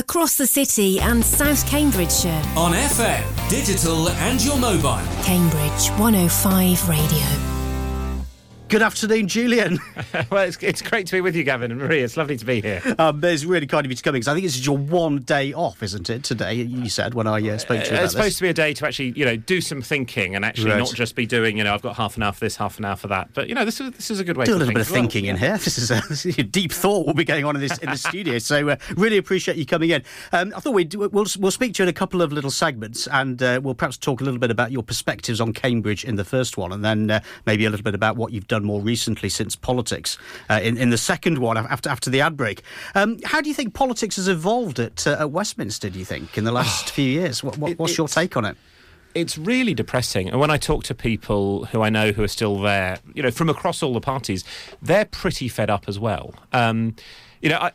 across the city and South Cambridgeshire. On FM, digital, and your mobile. Cambridge 105 Radio. Good afternoon, Julian. well, it's, it's great to be with you, Gavin and Marie. It's lovely to be here. Um, it's really kind of you to come because I think this is your one day off, isn't it? Today, you said when I uh, spoke to you. Uh, it's supposed this. to be a day to actually, you know, do some thinking and actually Right. not just be doing, you know, I've got half an hour for this, half an hour for that. But you know, this is this is a good way to do a little bit of well. thinking in here. This is, a, this is a deep thought will be going on in this in the studio. So uh, really appreciate you coming in. Um, I thought we'd we'll we'll speak to you in a couple of little segments, and uh, we'll perhaps talk a little bit about your perspectives on Cambridge in the first one, and then uh, maybe a little bit about what you've done more recently since politics uh, in in the second one after after the ad break. Um, how do you think politics has evolved at, uh, at Westminster? Do you think in the last few years? What, what, what's your take on it? it's really depressing. And when I talk to people who I know who are still there, you know, from across all the parties, they're pretty fed up as well. Um, you know, I.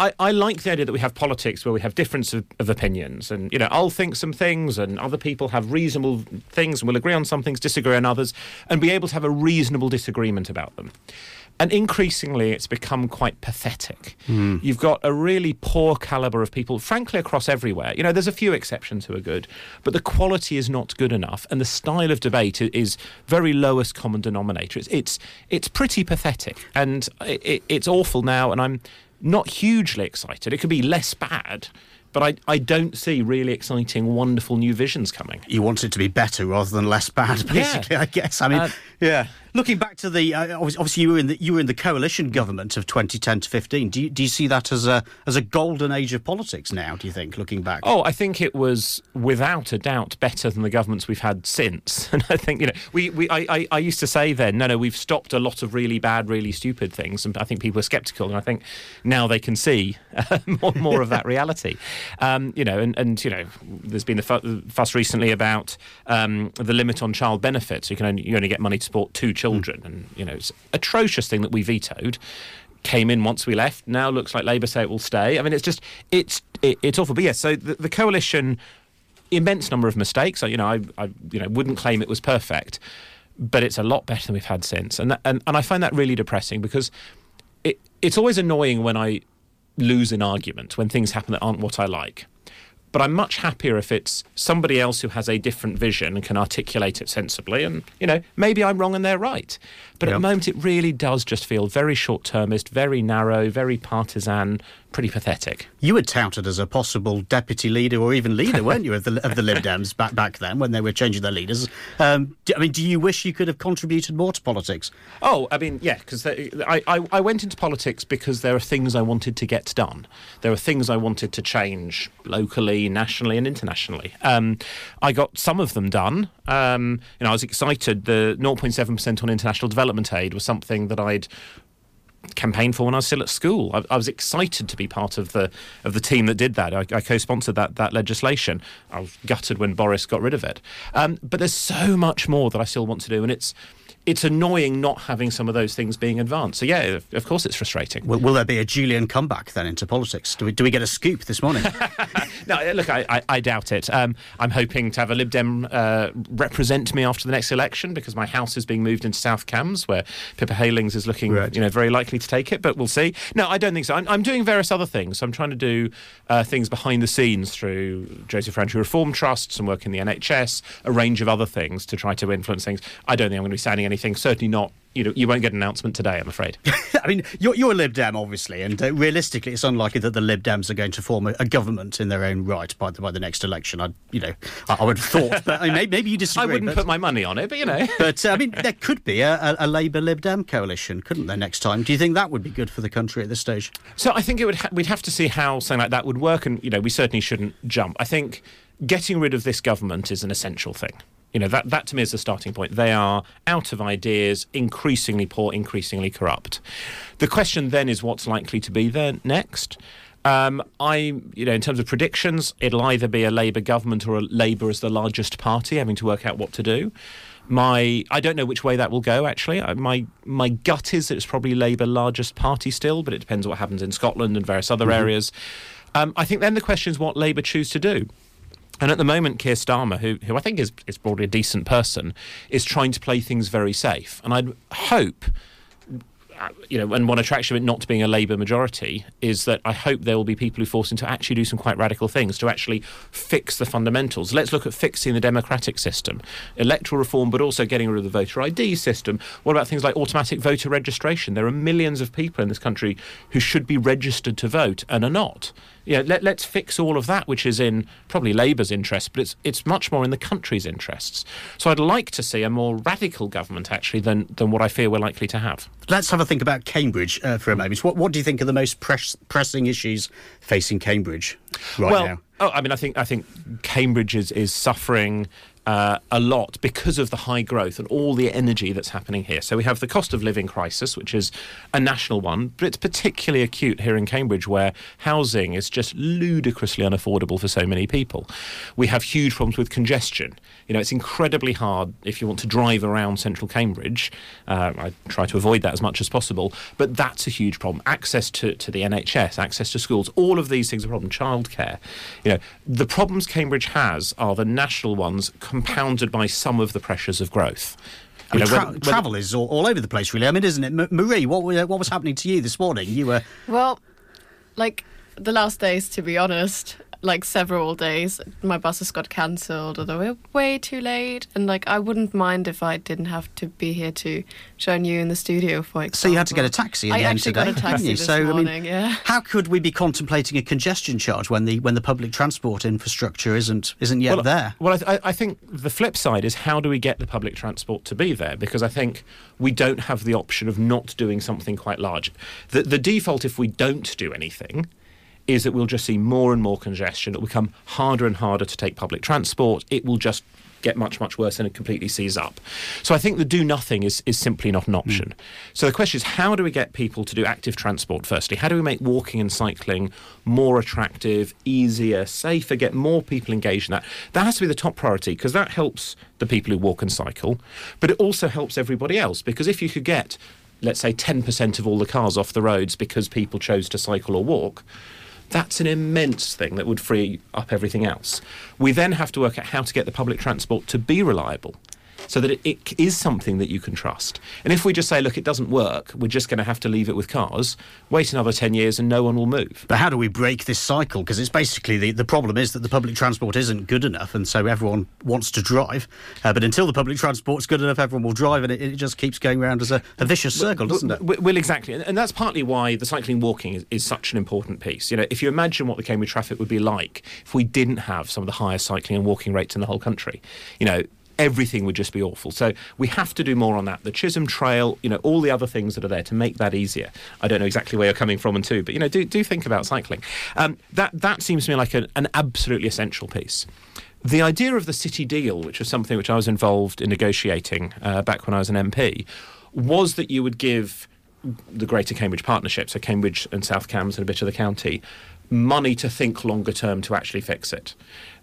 I, I like the idea that we have politics where we have difference of, of opinions, and you know, I'll think some things, and other people have reasonable things, and we'll agree on some things, disagree on others, and be able to have a reasonable disagreement about them. And increasingly, it's become quite pathetic. Hmm. You've got a really poor caliber of people, frankly, across everywhere. You know, there's a few exceptions who are good, but the quality is not good enough, and the style of debate is very lowest common denominator. It's it's, it's pretty pathetic, and it, it, it's awful now. And I'm not hugely excited. It could be less bad. But I, I don't see really exciting, wonderful new visions coming. you want it to be better rather than less bad, basically. I guess. I mean, Uh, yeah. Looking back to the uh, obviously, obviously you were in the you were in the coalition government of 2010 to 15. Do you, do you see that as a as a golden age of politics now? Do you think, looking back? Oh, I think it was without a doubt better than the governments we've had since. And I think you know, we, we I, I, I used to say then, no, no, we've stopped a lot of really bad, really stupid things, and I think people were sceptical, and I think now they can see uh, more, more of that reality. Um, you know, and, and you know, there's been the fuss recently about um, the limit on child benefits. You can only you only get money to support two children, and you know, it's an atrocious thing that we vetoed came in once we left. Now looks like Labour say it will stay. I mean, it's just it's it, it's awful. But yes, so the, the coalition, immense number of mistakes. You know, I, I you know wouldn't claim it was perfect, but it's a lot better than we've had since. And that, and and I find that really depressing because it it's always annoying when I lose an argument when things happen that aren't what I like. But I'm much happier if it's somebody else who has a different vision and can articulate it sensibly. And, you know, maybe I'm wrong and they're right. But at Yeah. the moment, it really does just feel very short termist, very narrow, very partisan, pretty pathetic. You were touted as a possible deputy leader or even leader, weren't you, of the of the Lib Dems back back then when they were changing their leaders? Um, do, I mean, do you wish you could have contributed more to politics? Oh, I mean, yeah, because I, I, I went into politics because there are things I wanted to get done. There are things I wanted to change locally, nationally, and internationally. Um, I got some of them done. Um, you know, I was excited. The 0.7% on international development aid was something that I'd campaigned for when I was still at school. I, I was excited to be part of the of the team that did that. I, I co-sponsored that that legislation. I was gutted when Boris got rid of it. Um, but there's so much more that I still want to do, and it's it's annoying not having some of those things being advanced. So yeah, of, course it's frustrating. Will, will there be a Julian comeback then into politics? Do we do we get a scoop this morning? no, uh, look, I, I, I doubt it. Um, I'm hoping to have a Lib Dem uh, represent me after the next election because my house is being moved into South Cams, where Pippa Heylings is looking, Right. you know, very likely to take it. But we'll see. No, I don't think so. I'm, I'm doing various other things. So I'm trying to do uh, things behind the scenes through Joseph Rowntree Reform Trusts and work in the NHS, a range of other things to try to influence things. I don't think I'm going to be signing anything. Certainly not. You know, you won't get an announcement today. I'm afraid. I mean, you're, you're a Lib Dem, obviously, and uh, realistically, it's unlikely that the Lib Dems are going to form a, a government in their own right by the by the next election. I, you know, I, I would have thought, but I mean, maybe, maybe you disagree. I wouldn't but, put my money on it, but you know. But uh, I mean, there could be a, a, a Labour Lib Dem coalition, couldn't there? Next time, do you think that would be good for the country at this stage? So I think it would ha- we'd have to see how something like that would work, and you know we certainly shouldn't jump. I think getting rid of this government is an essential thing. You know that that to me is the starting point. They are out of ideas, increasingly poor, increasingly corrupt. The question then is what's likely to be there next. Um, I, you know, in terms of predictions, it'll either be a Labour government or a Labour as the largest party having to work out what to do. My, I don't know which way that will go. Actually, I- my my gut is that it's probably Labour largest party still, but it depends what happens in Scotland and various other areas. Um, I think then the question is what Labour choose to do. And at the moment, Keir Starmer, who, who I think is, is broadly a decent person, is trying to play things very safe. And I'd hope, you know, and one attraction of it not being a Labour majority is that I hope there will be people who force him to actually do some quite radical things to actually fix the fundamentals. Let's look at fixing the democratic system, electoral reform, but also getting rid of the voter ID system. What about things like automatic voter registration? There are millions of people in this country who should be registered to vote and are not you know, let, let's fix all of that, which is in probably Labour's interest, but it's it's much more in the country's interests. So I'd like to see a more radical government actually than than what I fear we're likely to have. Let's have a think about Cambridge uh, for a moment. What what do you think are the most press, pressing issues facing Cambridge right well, now? Oh, I mean, I think I think Cambridge is is suffering uh, a lot because of the high growth and all the energy that's happening here. So we have the cost of living crisis, which is a national one, but it's particularly acute here in Cambridge, where housing is just ludicrously unaffordable for so many people. We have huge problems with congestion. You know, it's incredibly hard if you want to drive around central Cambridge. Uh, I try to avoid that as much as possible, but that's a huge problem. Access to, to the NHS, access to schools, all of these things are a problem. Childcare. You know, the problems Cambridge has are the national ones compounded by some of the pressures of growth. I mean, tra- travel is all, all, over the place, really. I mean, isn't it? M- Marie, what, uh, what was happening to you this morning? You were. Well, like the last days, to be honest, like several days. My buses got cancelled or they were way too late. And like I wouldn't mind if I didn't have to be here to join you in the studio, for example. So you had to get a taxi in I the end actually today, got a taxi you? this so, morning, I mean, yeah. How could we be contemplating a congestion charge when the when the public transport infrastructure isn't isn't yet well, there? Well, I, th- I think the flip side is how do we get the public transport to be there? Because I think we don't have the option of not doing something quite large. The, the default, if we don't do anything, is that we'll just see more and more congestion. It will become harder and harder to take public transport. It will just get much, much worse and it completely seize up. So I think the do nothing is, is simply not an option. Mm. So the question is how do we get people to do active transport firstly? How do we make walking and cycling more attractive, easier, safer, get more people engaged in that? That has to be the top priority because that helps the people who walk and cycle, but it also helps everybody else because if you could get, let's say, 10% of all the cars off the roads because people chose to cycle or walk, that's an immense thing that would free up everything else. We then have to work out how to get the public transport to be reliable so that it, it is something that you can trust. And if we just say, look, it doesn't work, we're just going to have to leave it with cars, wait another 10 years and no one will move. But how do we break this cycle? Because it's basically the, the problem is that the public transport isn't good enough, and so everyone wants to drive. Uh, but until the public transport's good enough, everyone will drive, and it, it just keeps going around as a, a vicious circle, doesn't it? Well, exactly. And that's partly why the cycling walking is, is such an important piece. You know, if you imagine what the Cambridge traffic would be like if we didn't have some of the highest cycling and walking rates in the whole country, you know, everything would just be awful. So we have to do more on that. The Chisholm Trail, you know, all the other things that are there to make that easier. I don't know exactly where you're coming from and to, but you know, do do think about cycling. Um, that that seems to me like a, an absolutely essential piece. The idea of the city deal, which was something which I was involved in negotiating uh, back when I was an MP, was that you would give the Greater Cambridge Partnership, so Cambridge and South Cambs and a bit of the county, money to think longer term to actually fix it.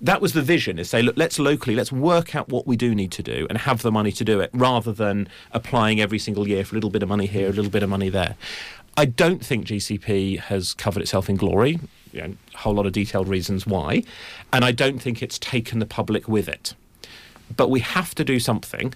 That was the vision, is say, look, let's locally, let's work out what we do need to do and have the money to do it rather than applying every single year for a little bit of money here, a little bit of money there. I don't think GCP has covered itself in glory, you know, a whole lot of detailed reasons why, and I don't think it's taken the public with it. But we have to do something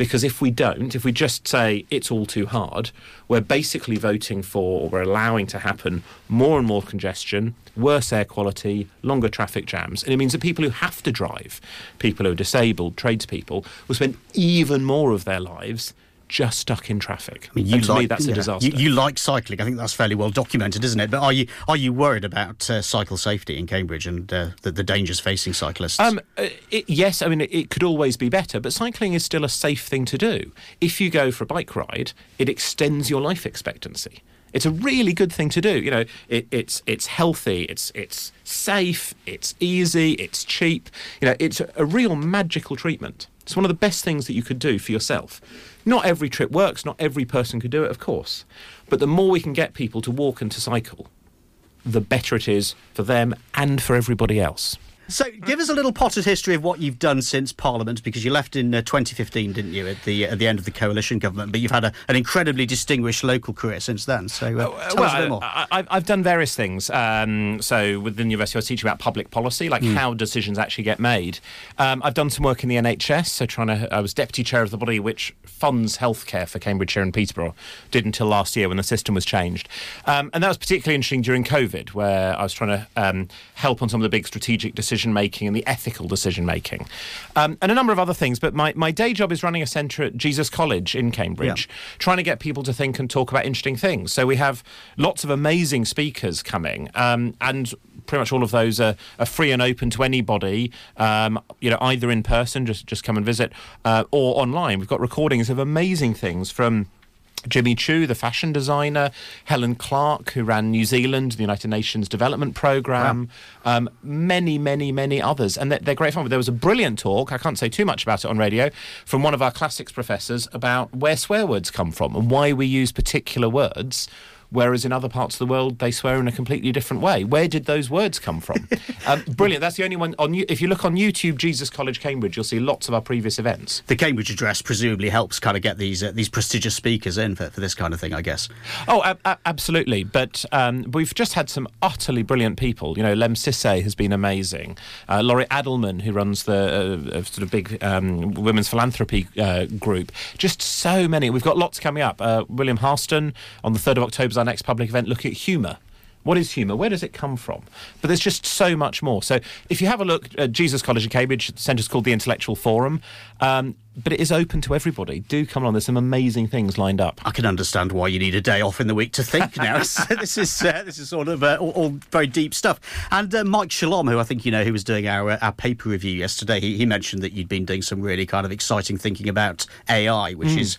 because if we don't, if we just say it's all too hard, we're basically voting for, or we're allowing to happen, more and more congestion, worse air quality, longer traffic jams. And it means that people who have to drive, people who are disabled, tradespeople, will spend even more of their lives just stuck in traffic. I mean, you and to like, me, that's yeah, a disaster. You, you, like cycling. I think that's fairly well documented, isn't it? But are you are you worried about uh, cycle safety in Cambridge and uh, the, the, dangers facing cyclists? Um, uh, it, yes, I mean it, it, could always be better, but cycling is still a safe thing to do. If you go for a bike ride, it extends your life expectancy. It's a really good thing to do. You know, it, it's it's healthy, it's it's safe, it's easy, it's cheap. You know, it's a, a real magical treatment. It's one of the best things that you could do for yourself. Not every trip works, not every person could do it, of course. But the more we can get people to walk and to cycle, the better it is for them and for everybody else. So, give us a little potted history of what you've done since Parliament, because you left in uh, 2015, didn't you, at the at the end of the coalition government? But you've had a, an incredibly distinguished local career since then. So, uh, tell us a bit more. I, I, I've done various things. Um, so, within the university, I teach about public policy, like Hmm. how decisions actually get made. Um, I've done some work in the NHS. So, trying to, I was deputy chair of the body which funds healthcare for Cambridgeshire and Peterborough. Did until last year when the system was changed, um, and that was particularly interesting during COVID, where I was trying to um, help on some of the big strategic decision making and the ethical decision making, um, and a number of other things. But my, my day job is running a centre at Jesus College in Cambridge, trying to get people to think and talk about interesting things. So we have lots of amazing speakers coming, um, and pretty much all of those are, are free and open to anybody. Um, you know, either in person, just just come and visit, uh, or online. We've got recordings of amazing things from. Jimmy Choo, the fashion designer, Helen Clark, who ran New Zealand, the United Nations Development Programme, um, many, many, many others. And they're, they're great fun. But there was a brilliant talk, I can't say too much about it on radio, from one of our classics professors about where swear words come from and why we use particular words. Whereas in other parts of the world, they swear in a completely different way. Where did those words come from? um, brilliant. That's the only one on. You- If you look on YouTube, Jesus College Cambridge, you'll see lots of our previous events. the Cambridge Address presumably helps kind of get these uh, these prestigious speakers in for, for this kind of thing, I guess. Oh, absolutely. But um, we've just had some utterly brilliant people. You know, Lemn Sissay has been amazing. Uh, Laurie Adelman, who runs the uh, uh, sort of big um, women's philanthropy uh, group. Just so many. We've got lots coming up. Uh, William Harston on the 3rd of October our next public event. Look at humour. What is humour? Where does it come from? But there's just so much more. So if you have a look at Jesus College in Cambridge, the centre's called the Intellectual Forum, um, but it is open to everybody. Do come along. There's some amazing things lined up. I can understand why you need a day off in the week to think now. So this is uh, this is sort of uh, all, all very deep stuff. And uh, Mike Shalom, who I think you know, who was doing our uh, our paper review yesterday, he, he mentioned that you'd been doing some really kind of exciting thinking about AI, which is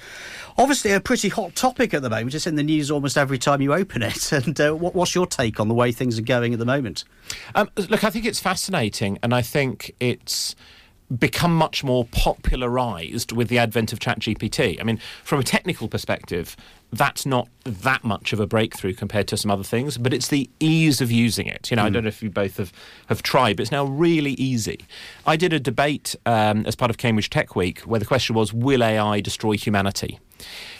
obviously a pretty hot topic at the moment. It's in the news almost every time you open it. And uh, what, what's your take on the way things are going at the moment? Um, look, I think it's fascinating, and I think it's become much more popularized with the advent of ChatGPT. I mean, from a technical perspective, that's not that much of a breakthrough compared to some other things, but it's the ease of using it. You know, I don't know if you both have, have tried, but it's now really easy. I did a debate um, as part of Cambridge Tech Week where the question was, will AI destroy humanity?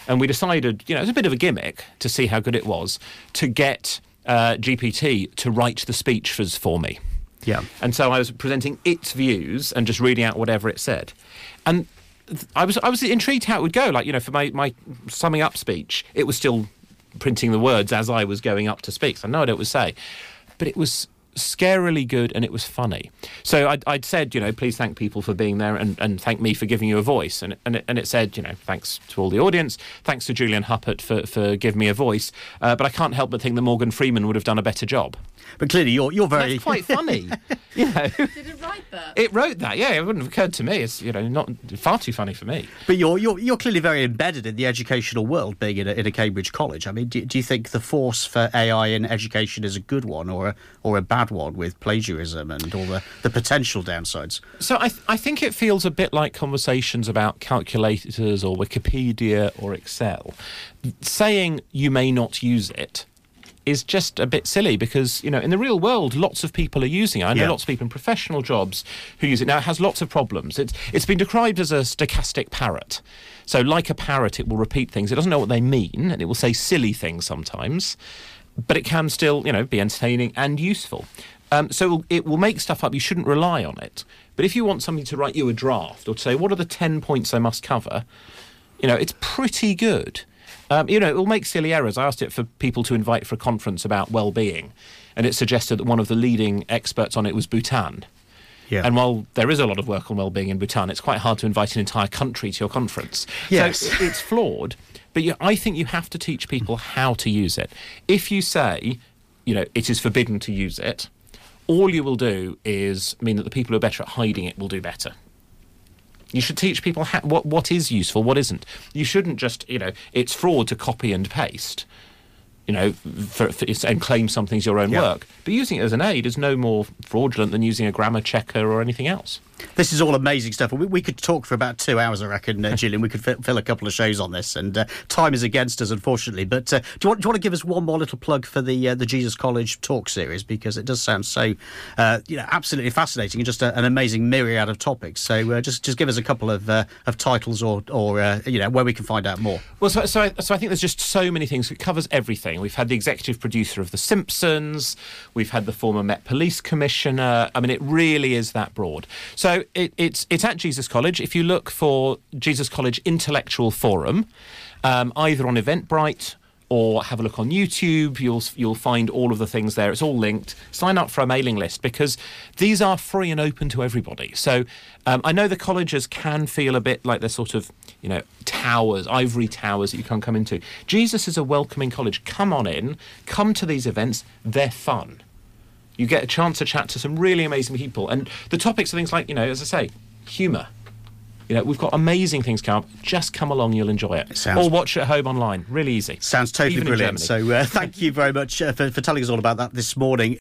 And we decided, you know, it was a bit of a gimmick to see how good it was to get uh, GPT to write the speeches for me. Yeah. And so I was presenting its views and just reading out whatever it said. And I was I was intrigued how it would go. Like, you know, for my, my summing up speech, it was still printing the words as I was going up to speak. So I know what it would say. But it was scarily good and it was funny. So I'd, I'd said, you know, please thank people for being there and, and thank me for giving you a voice. And, and, it, and it said, you know, thanks to all the audience, thanks to Julian Huppert for, for giving me a voice. Uh, but I can't help but think that Morgan Freeman would have done a better job. But clearly, you're you're very That's quite funny. you know. Did it write that? It wrote that, yeah. It wouldn't have occurred to me. It's you know not far too funny for me. But you're, you're you're clearly very embedded in the educational world, being in a, in a Cambridge college. I mean, do, do you think the force for AI in education is a good one or a, or a bad one with plagiarism and all the, the potential downsides? So I th- I think it feels a bit like conversations about calculators or Wikipedia or Excel. Saying you may not use it is just a bit silly because you know in the real world lots of people are using it. I know Yeah. lots of people in professional jobs who use it. Now it has lots of problems. It's it's been described as a stochastic parrot. So like a parrot it will repeat things. It doesn't know what they mean and it will say silly things sometimes. But it can still, you know, be entertaining and useful. Um, so it will- make stuff up. You shouldn't rely on it. But if you want somebody to write you a draft or to say what are the ten points I must cover, you know, it's pretty good. Um, you know, it will make silly errors. I asked it for people to invite for a conference about well-being, and it suggested that one of the leading experts on it was Bhutan. Yeah. And while there is a lot of work on well-being in Bhutan, it's quite hard to invite an entire country to your conference. Yes. So it's flawed. But you, I think you have to teach people how to use it. If you say, you know, it is forbidden to use it, all you will do is mean that the people who are better at hiding it will do better. You should teach people how, what what is useful, what isn't. You shouldn't just, you know, it's fraud to copy and paste, you know, for, for, and claim something's your own Yeah. work. But using it as an aid is no more fraudulent than using a grammar checker or anything else. This is all amazing stuff. We, we could talk for about two hours, I reckon, uh, Julian. We could fill, fill a couple of shows on this, and uh, time is against us, unfortunately. But uh, do, you want, do you want to give us one more little plug for the uh, the Jesus College talk series because it does sound so, uh, you know, absolutely fascinating and just a, an amazing myriad of topics. So uh, just just give us a couple of uh, of titles or or uh, you know where we can find out more. Well, so, so, I, so I think there's just so many things. It covers everything. We've had the executive producer of The Simpsons. We've had the former Met Police Commissioner. I mean, it really is that broad. So it, it's it's at Jesus College. If you look for Jesus College Intellectual Forum, um, either on Eventbrite or have a look on YouTube. You'll you'll find all of the things there. It's all linked. Sign up for a mailing list because these are free and open to everybody. So um, I know the colleges can feel a bit like they're sort of you know towers, ivory towers that you can't come into. Jesus is a welcoming college. Come on in. Come to these events. They're fun. You get a chance to chat to some really amazing people, and the topics are things like you know, as I say, humour. You know, we've got amazing things come up. Just come along, you'll enjoy it. sounds- or watch it at home online. Really easy. Sounds totally Even brilliant. So uh, thank you very much uh, for, for telling us all about that this morning.